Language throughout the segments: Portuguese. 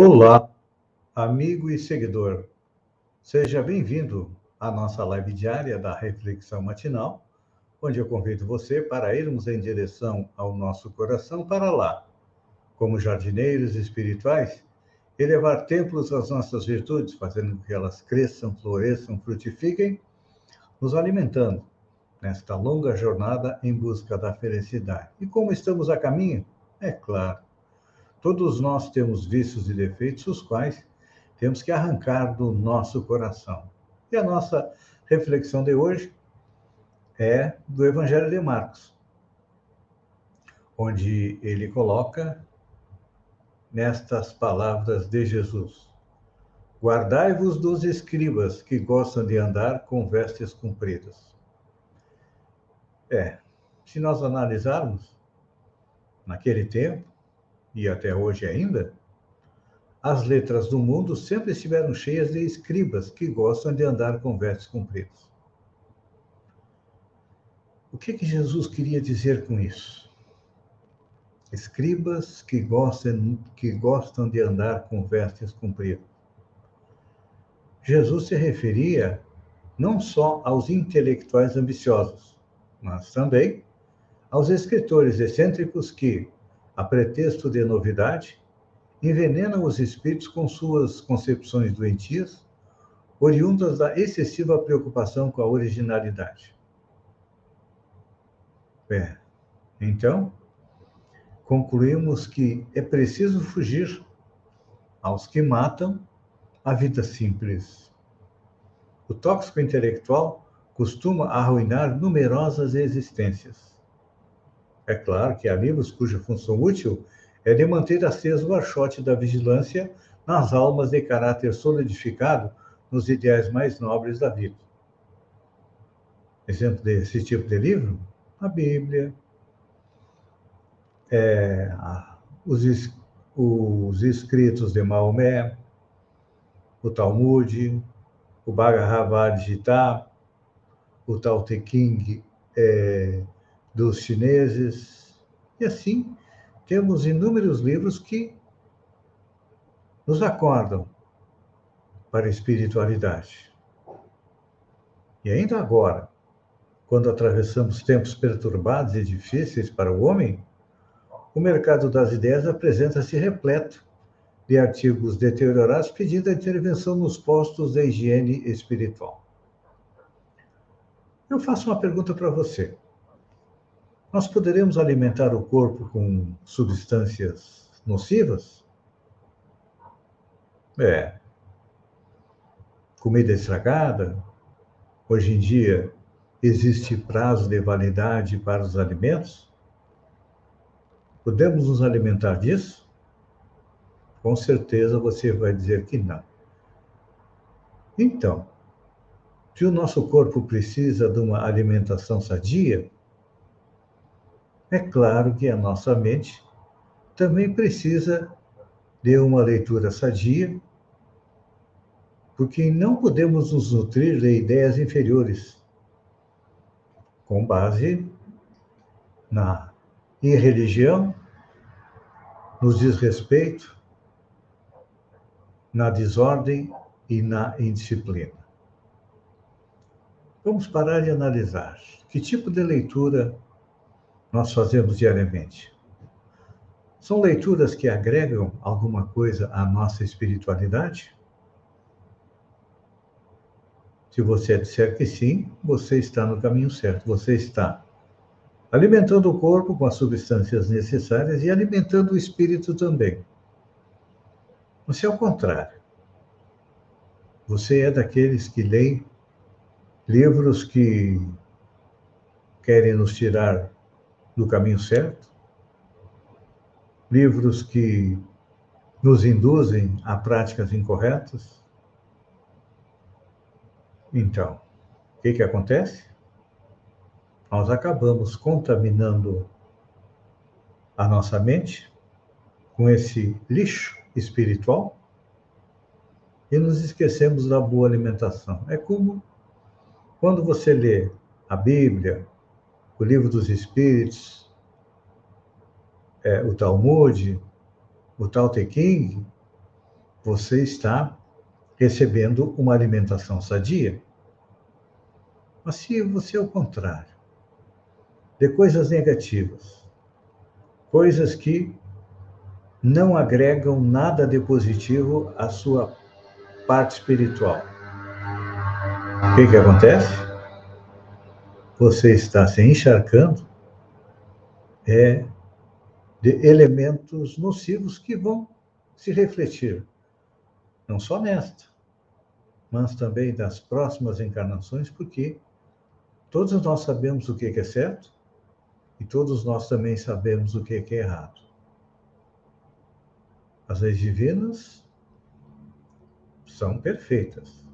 Olá, amigo e seguidor. Seja bem-vindo à nossa live diária da Reflexão Matinal, onde eu convido você para irmos em direção ao nosso coração para lá, como jardineiros espirituais, elevar templos às nossas virtudes, fazendo com que elas cresçam, floresçam, frutifiquem, nos alimentando nesta longa jornada em busca da felicidade. E como estamos a caminho? É claro, Todos nós temos vícios e defeitos, os quais temos que arrancar do nosso coração. E a nossa reflexão de hoje é do Evangelho de Marcos, onde ele coloca nestas palavras de Jesus: Guardai-vos dos escribas que gostam de andar com vestes compridas. É, se nós analisarmos, naquele tempo, e até hoje ainda, as letras do mundo sempre estiveram cheias de escribas que gostam de andar com vestes compridas. O que, que Jesus queria dizer com isso? Escribas que gostam, que gostam de andar com vestes compridas. Jesus se referia não só aos intelectuais ambiciosos, mas também aos escritores excêntricos que, a pretexto de novidade, envenenam os espíritos com suas concepções doentias, oriundas da excessiva preocupação com a originalidade. É, então, concluímos que é preciso fugir aos que matam a vida simples. O tóxico intelectual costuma arruinar numerosas existências. É claro que há livros cuja função útil é de manter aceso o archote da vigilância nas almas de caráter solidificado nos ideais mais nobres da vida. Exemplo desse tipo de livro? A Bíblia, é, os, os escritos de Maomé, o Talmud, o Bhagavad Gita, o Tao Te King, é, dos chineses. E assim, temos inúmeros livros que nos acordam para a espiritualidade. E ainda agora, quando atravessamos tempos perturbados e difíceis para o homem, o mercado das ideias apresenta-se repleto de artigos deteriorados pedindo a intervenção nos postos da higiene espiritual. Eu faço uma pergunta para você. Nós poderemos alimentar o corpo com substâncias nocivas? É. Comida estragada? Hoje em dia, existe prazo de validade para os alimentos? Podemos nos alimentar disso? Com certeza você vai dizer que não. Então, se o nosso corpo precisa de uma alimentação sadia, é claro que a nossa mente também precisa de uma leitura sadia, porque não podemos nos nutrir de ideias inferiores, com base na irreligião, no desrespeito, na desordem e na indisciplina. Vamos parar e analisar que tipo de leitura nós fazemos diariamente. São leituras que agregam alguma coisa à nossa espiritualidade? Se você disser que sim, você está no caminho certo. Você está alimentando o corpo com as substâncias necessárias e alimentando o espírito também. Você é o contrário. Você é daqueles que leem livros que querem nos tirar do caminho certo, livros que nos induzem a práticas incorretas? Então, o que, que acontece? Nós acabamos contaminando a nossa mente com esse lixo espiritual e nos esquecemos da boa alimentação. É como quando você lê a Bíblia, o Livro dos Espíritos, é, o Talmud, o Tao Te você está recebendo uma alimentação sadia. Mas se você, ao contrário, de coisas negativas, coisas que não agregam nada de positivo à sua parte espiritual. O que, que acontece? Você está se encharcando é, de elementos nocivos que vão se refletir, não só nesta, mas também das próximas encarnações, porque todos nós sabemos o que é certo e todos nós também sabemos o que é errado. As leis divinas são perfeitas,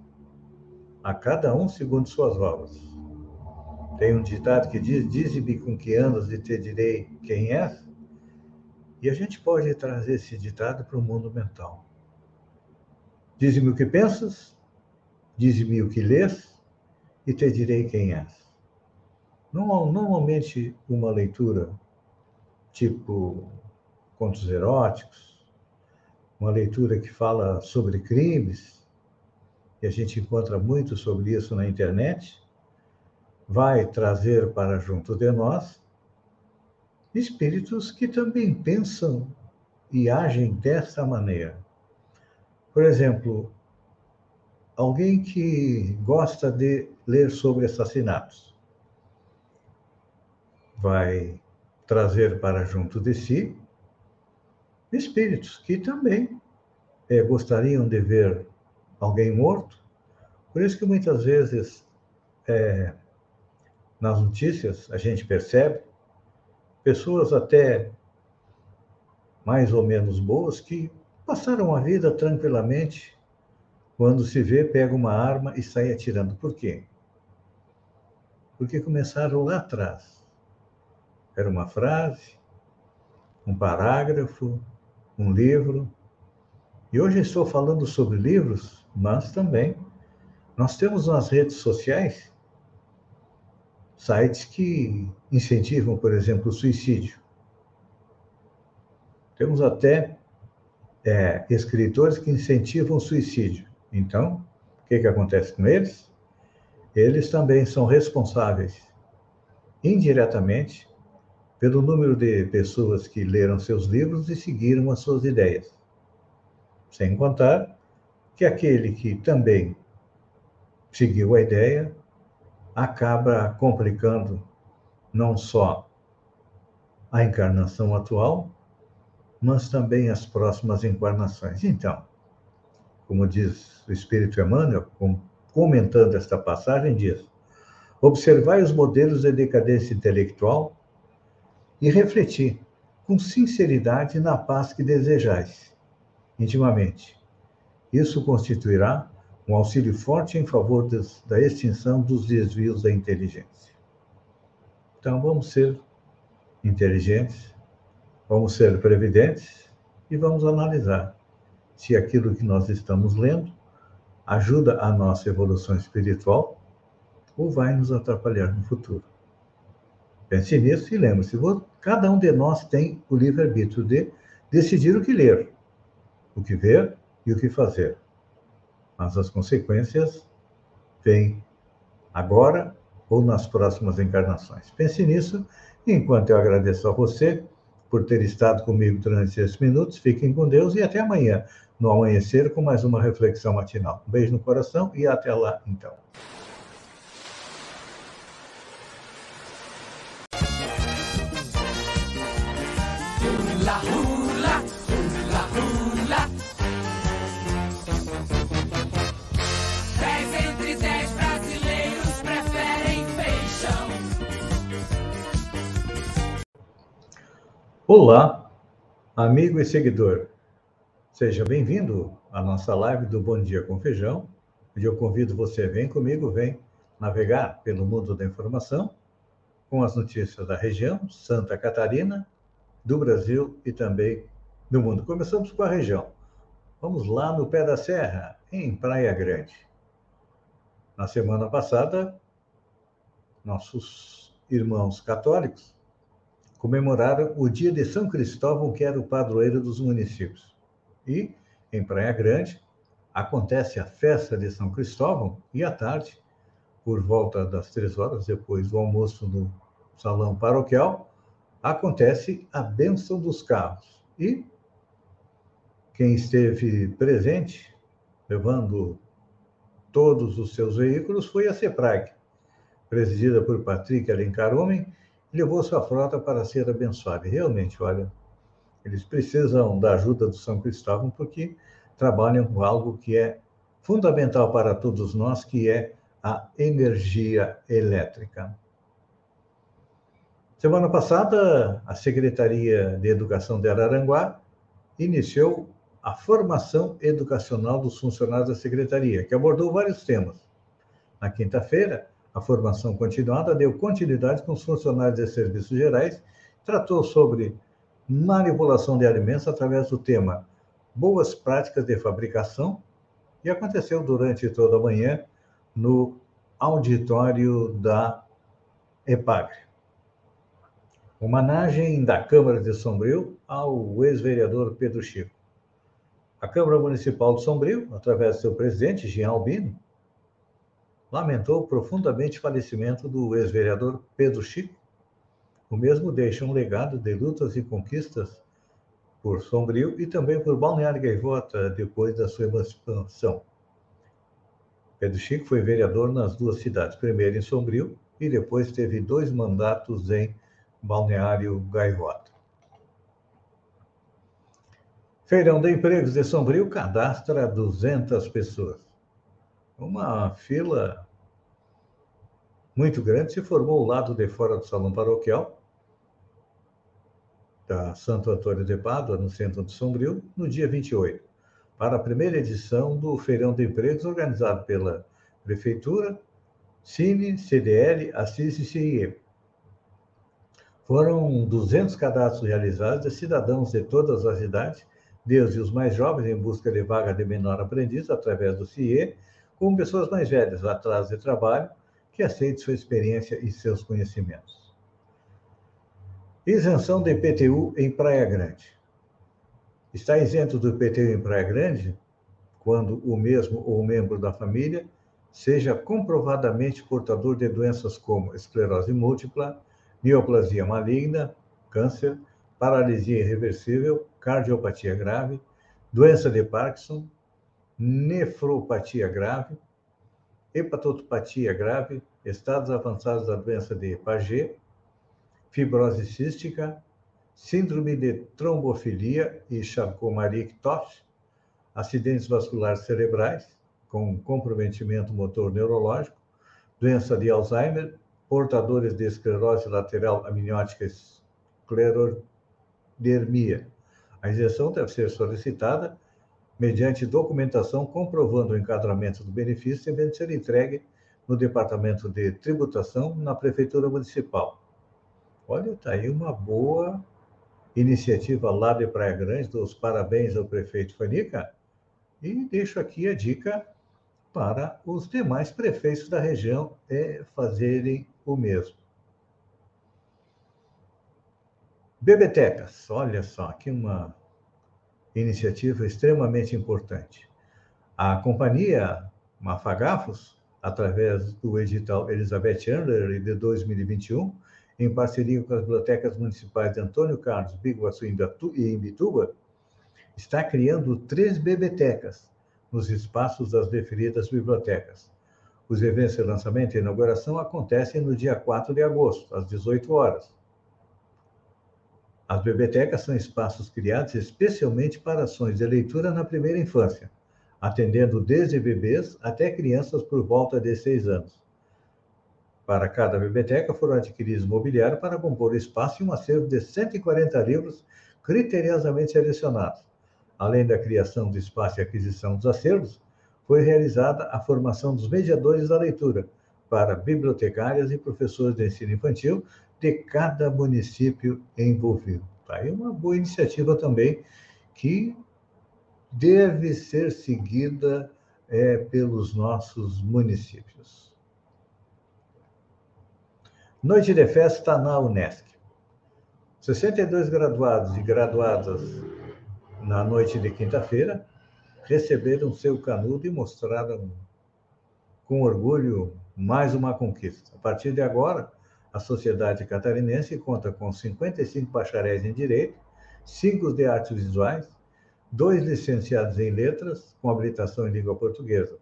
a cada um segundo suas obras. Tem um ditado que diz: Dize-me com que andas e te direi quem és. E a gente pode trazer esse ditado para o mundo mental. Dize-me o que pensas, dize-me o que lês e te direi quem és. Normalmente, uma leitura tipo contos eróticos, uma leitura que fala sobre crimes, e a gente encontra muito sobre isso na internet, vai trazer para junto de nós espíritos que também pensam e agem dessa maneira. Por exemplo, alguém que gosta de ler sobre assassinatos vai trazer para junto de si espíritos que também é, gostariam de ver alguém morto. Por isso que muitas vezes é, nas notícias a gente percebe pessoas até mais ou menos boas que passaram a vida tranquilamente, quando se vê, pega uma arma e sai atirando. Por quê? Porque começaram lá atrás era uma frase, um parágrafo, um livro. E hoje estou falando sobre livros, mas também nós temos nas redes sociais sites que incentivam, por exemplo, o suicídio. Temos até é, escritores que incentivam o suicídio. Então, o que, que acontece com eles? Eles também são responsáveis, indiretamente, pelo número de pessoas que leram seus livros e seguiram as suas ideias. Sem contar que aquele que também seguiu a ideia acaba complicando não só a encarnação atual, mas também as próximas encarnações. Então, como diz o Espírito Emmanuel, comentando esta passagem, diz: observai os modelos de decadência intelectual e refletir com sinceridade na paz que desejais, intimamente. Isso constituirá um auxílio forte em favor das, da extinção dos desvios da inteligência. Então, vamos ser inteligentes, vamos ser previdentes e vamos analisar se aquilo que nós estamos lendo ajuda a nossa evolução espiritual ou vai nos atrapalhar no futuro. Pense nisso e lembre-se, cada um de nós tem o livre-arbítrio de decidir o que ler, o que ver e o que fazer. Mas as consequências vêm agora ou nas próximas encarnações. Pense nisso, enquanto eu agradeço a você por ter estado comigo durante esses minutos. Fiquem com Deus e até amanhã, no amanhecer, com mais uma reflexão matinal. Um beijo no coração e até lá, então. Olá, amigo e seguidor. Seja bem-vindo à nossa live do Bom Dia com Feijão, onde eu convido você, vem comigo, vem navegar pelo mundo da informação com as notícias da região, Santa Catarina, do Brasil e também do mundo. Começamos com a região. Vamos lá no pé da serra, em Praia Grande. Na semana passada, nossos irmãos católicos comemoraram o dia de São Cristóvão, que era o padroeiro dos municípios. E, em Praia Grande, acontece a festa de São Cristóvão e à tarde, por volta das três horas, depois do almoço no salão paroquial, acontece a bênção dos carros. E quem esteve presente, levando todos os seus veículos, foi a CEPRAG, presidida por Patrick Alencar Homem, levou sua frota para ser abençoada. E realmente, olha, eles precisam da ajuda do São Cristóvão porque trabalham com algo que é fundamental para todos nós, que é a energia elétrica. Semana passada, a Secretaria de Educação de Araranguá iniciou a formação educacional dos funcionários da Secretaria, que abordou vários temas. Na quinta-feira, a formação continuada deu continuidade com os funcionários de serviços gerais, tratou sobre manipulação de alimentos através do tema Boas Práticas de Fabricação e aconteceu durante toda a manhã no auditório da EPAGRE. Homenagem da Câmara de Sombrio ao ex-vereador Pedro Chico. A Câmara Municipal de Sombrio, através do seu presidente, Jean Albino, lamentou profundamente o falecimento do ex-vereador Pedro Chico, o mesmo deixa um legado de lutas e conquistas por Sombrio e também por Balneário Gaivota depois da sua emancipação. Pedro Chico foi vereador nas duas cidades, primeiro em Sombrio e depois teve dois mandatos em Balneário Gaivota. Feirão de Empregos de Sombrio cadastra 200 pessoas. Uma fila muito grande se formou ao lado de fora do salão paroquial da Santo Antônio de Pádua, no centro de Sombrio, no dia 28, para a primeira edição do Feirão de Empregos organizado pela Prefeitura, Cine, CDL, Assis e CIE. Foram 200 cadastros realizados de cidadãos de todas as idades, desde os mais jovens em busca de vaga de menor aprendiz através do CIE, como pessoas mais velhas atrás de trabalho que aceitem sua experiência e seus conhecimentos. Isenção do IPTU em Praia Grande. Está isento do IPTU em Praia Grande quando o mesmo ou membro da família seja comprovadamente portador de doenças como esclerose múltipla, neoplasia maligna, câncer, paralisia irreversível, cardiopatia grave, doença de Parkinson, nefropatia grave, hepatopatia grave, estados avançados da doença de Paget, fibrose cística, síndrome de trombofilia e Charcot-Marie-Tooth, acidentes vasculares cerebrais com comprometimento motor neurológico, doença de Alzheimer, portadores de esclerose lateral amniótica esclerodermia. A injeção deve ser solicitada mediante documentação comprovando o enquadramento do benefício, devendo ser entregue no Departamento de Tributação na Prefeitura Municipal. Olha, está aí uma boa iniciativa lá de Praia Grande, dos parabéns ao prefeito Fanica, e deixo aqui a dica para os demais prefeitos da região é, fazerem o mesmo. Bebetecas, olha só, aqui uma iniciativa extremamente importante. A companhia Mafagafos, através do edital Elizabeth Andler de 2021, em parceria com as bibliotecas municipais de Antônio Carlos, Biguaçu e Imbituba, está criando três bebetecas nos espaços das referidas bibliotecas. Os eventos de lançamento e inauguração acontecem no dia 4 de agosto, às 18 horas. As bibliotecas são espaços criados especialmente para ações de leitura na primeira infância, atendendo desde bebês até crianças por volta de seis anos. Para cada biblioteca foram adquiridos mobiliário para compor o espaço e um acervo de 140 livros criteriosamente selecionados. além da criação do espaço e aquisição dos acervos, foi realizada a formação dos mediadores da leitura para bibliotecárias e professores de ensino infantil de cada município envolvido. Tá aí uma boa iniciativa também que deve ser seguida é, pelos nossos municípios. Noite de festa na Unesc. 62 graduados e graduadas na noite de quinta-feira receberam seu canudo e mostraram com orgulho mais uma conquista. A partir de agora, a sociedade catarinense conta com 55 bacharéis em Direito, 5 de Artes Visuais, dois licenciados em Letras, com habilitação em língua portuguesa.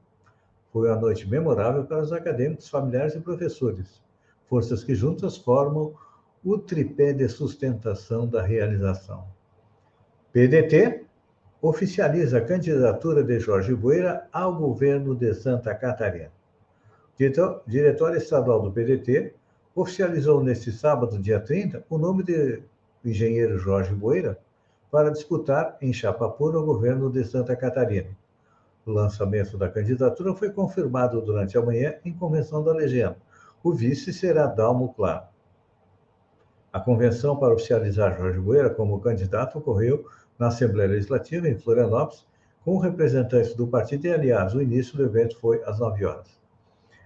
Foi uma noite memorável para os acadêmicos, familiares e professores, forças que juntas formam o tripé de sustentação da realização. PDT oficializa a candidatura de Jorge Bueira ao governo de Santa Catarina. Diretório estadual do PDT oficializou neste sábado, dia 30, o nome de engenheiro Jorge Bueira para disputar em chapa pura o governo de Santa Catarina. O lançamento da candidatura foi confirmado durante a manhã em convenção da legenda. O vice será Dalmo Claro. A convenção para oficializar Jorge Bueira como candidato ocorreu na Assembleia Legislativa, em Florianópolis, com representantes do partido e, aliás, o início do evento foi às 9 horas.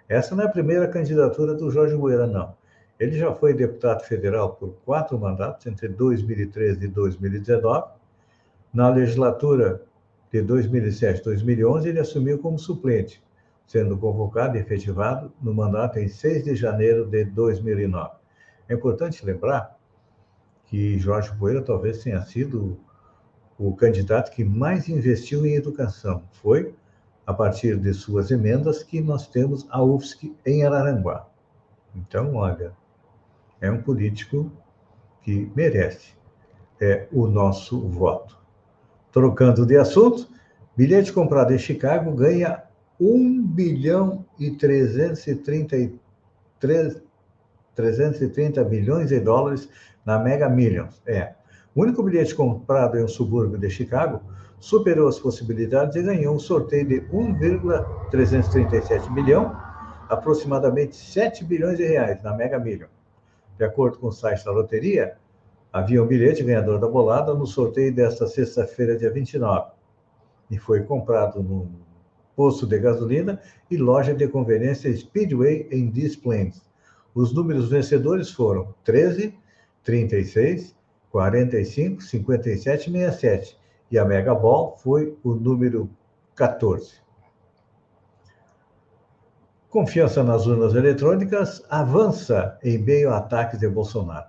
Essa não é a primeira candidatura do Jorge Bueira, não. Ele já foi deputado federal por quatro mandatos, entre 2013 e 2019. Na legislatura de 2007 e 2011, ele assumiu como suplente, sendo convocado e efetivado no mandato em 6 de janeiro de 2009. É importante lembrar que Jorge Poeira talvez tenha sido o candidato que mais investiu em educação. Foi a partir de suas emendas que nós temos a UFSC em Araranguá. Então, olha, é um político que merece é, o nosso voto. Trocando de assunto, bilhete comprado em Chicago ganha 1 bilhão e 333, 330 bilhões de dólares na Mega Millions. É, o único bilhete comprado em um subúrbio de Chicago superou as possibilidades e ganhou um sorteio de 1,337 bilhão, aproximadamente 7 bilhões de reais na Mega Million. De acordo com o site da loteria, havia um bilhete ganhador da bolada no sorteio desta sexta-feira, dia 29, e foi comprado no posto de gasolina e loja de conveniência Speedway em Des. Os números vencedores foram 13, 36, 45, 57 e 67 e a Mega Ball foi o número 14. Confiança nas urnas eletrônicas avança em meio a ataques de Bolsonaro.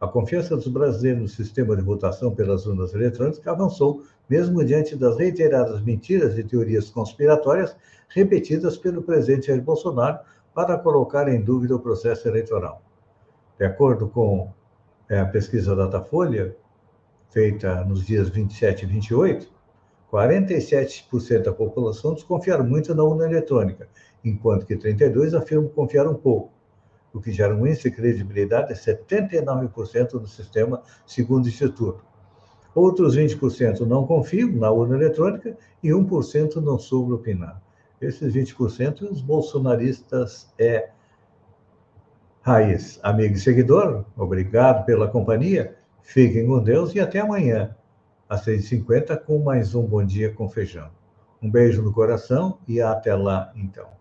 A confiança dos brasileiros no sistema de votação pelas urnas eletrônicas avançou, mesmo diante das reiteradas mentiras e teorias conspiratórias repetidas pelo presidente Jair Bolsonaro para colocar em dúvida o processo eleitoral. De acordo com é, a pesquisa Datafolha, feita nos dias 27 e 28, 47% da população desconfiaram muito na urna eletrônica, enquanto que 32% afirmam confiar um pouco, o que gera um índice de credibilidade de 79% do sistema, segundo o Instituto. Outros 20% não confiam na urna eletrônica e 1% não soube opinar. Esses 20% os bolsonaristas é raiz. Amigo e seguidor, obrigado pela companhia. Fiquem com Deus e até amanhã, às 6h50, com mais um Bom Dia com Feijão. Um beijo no coração e até lá, então.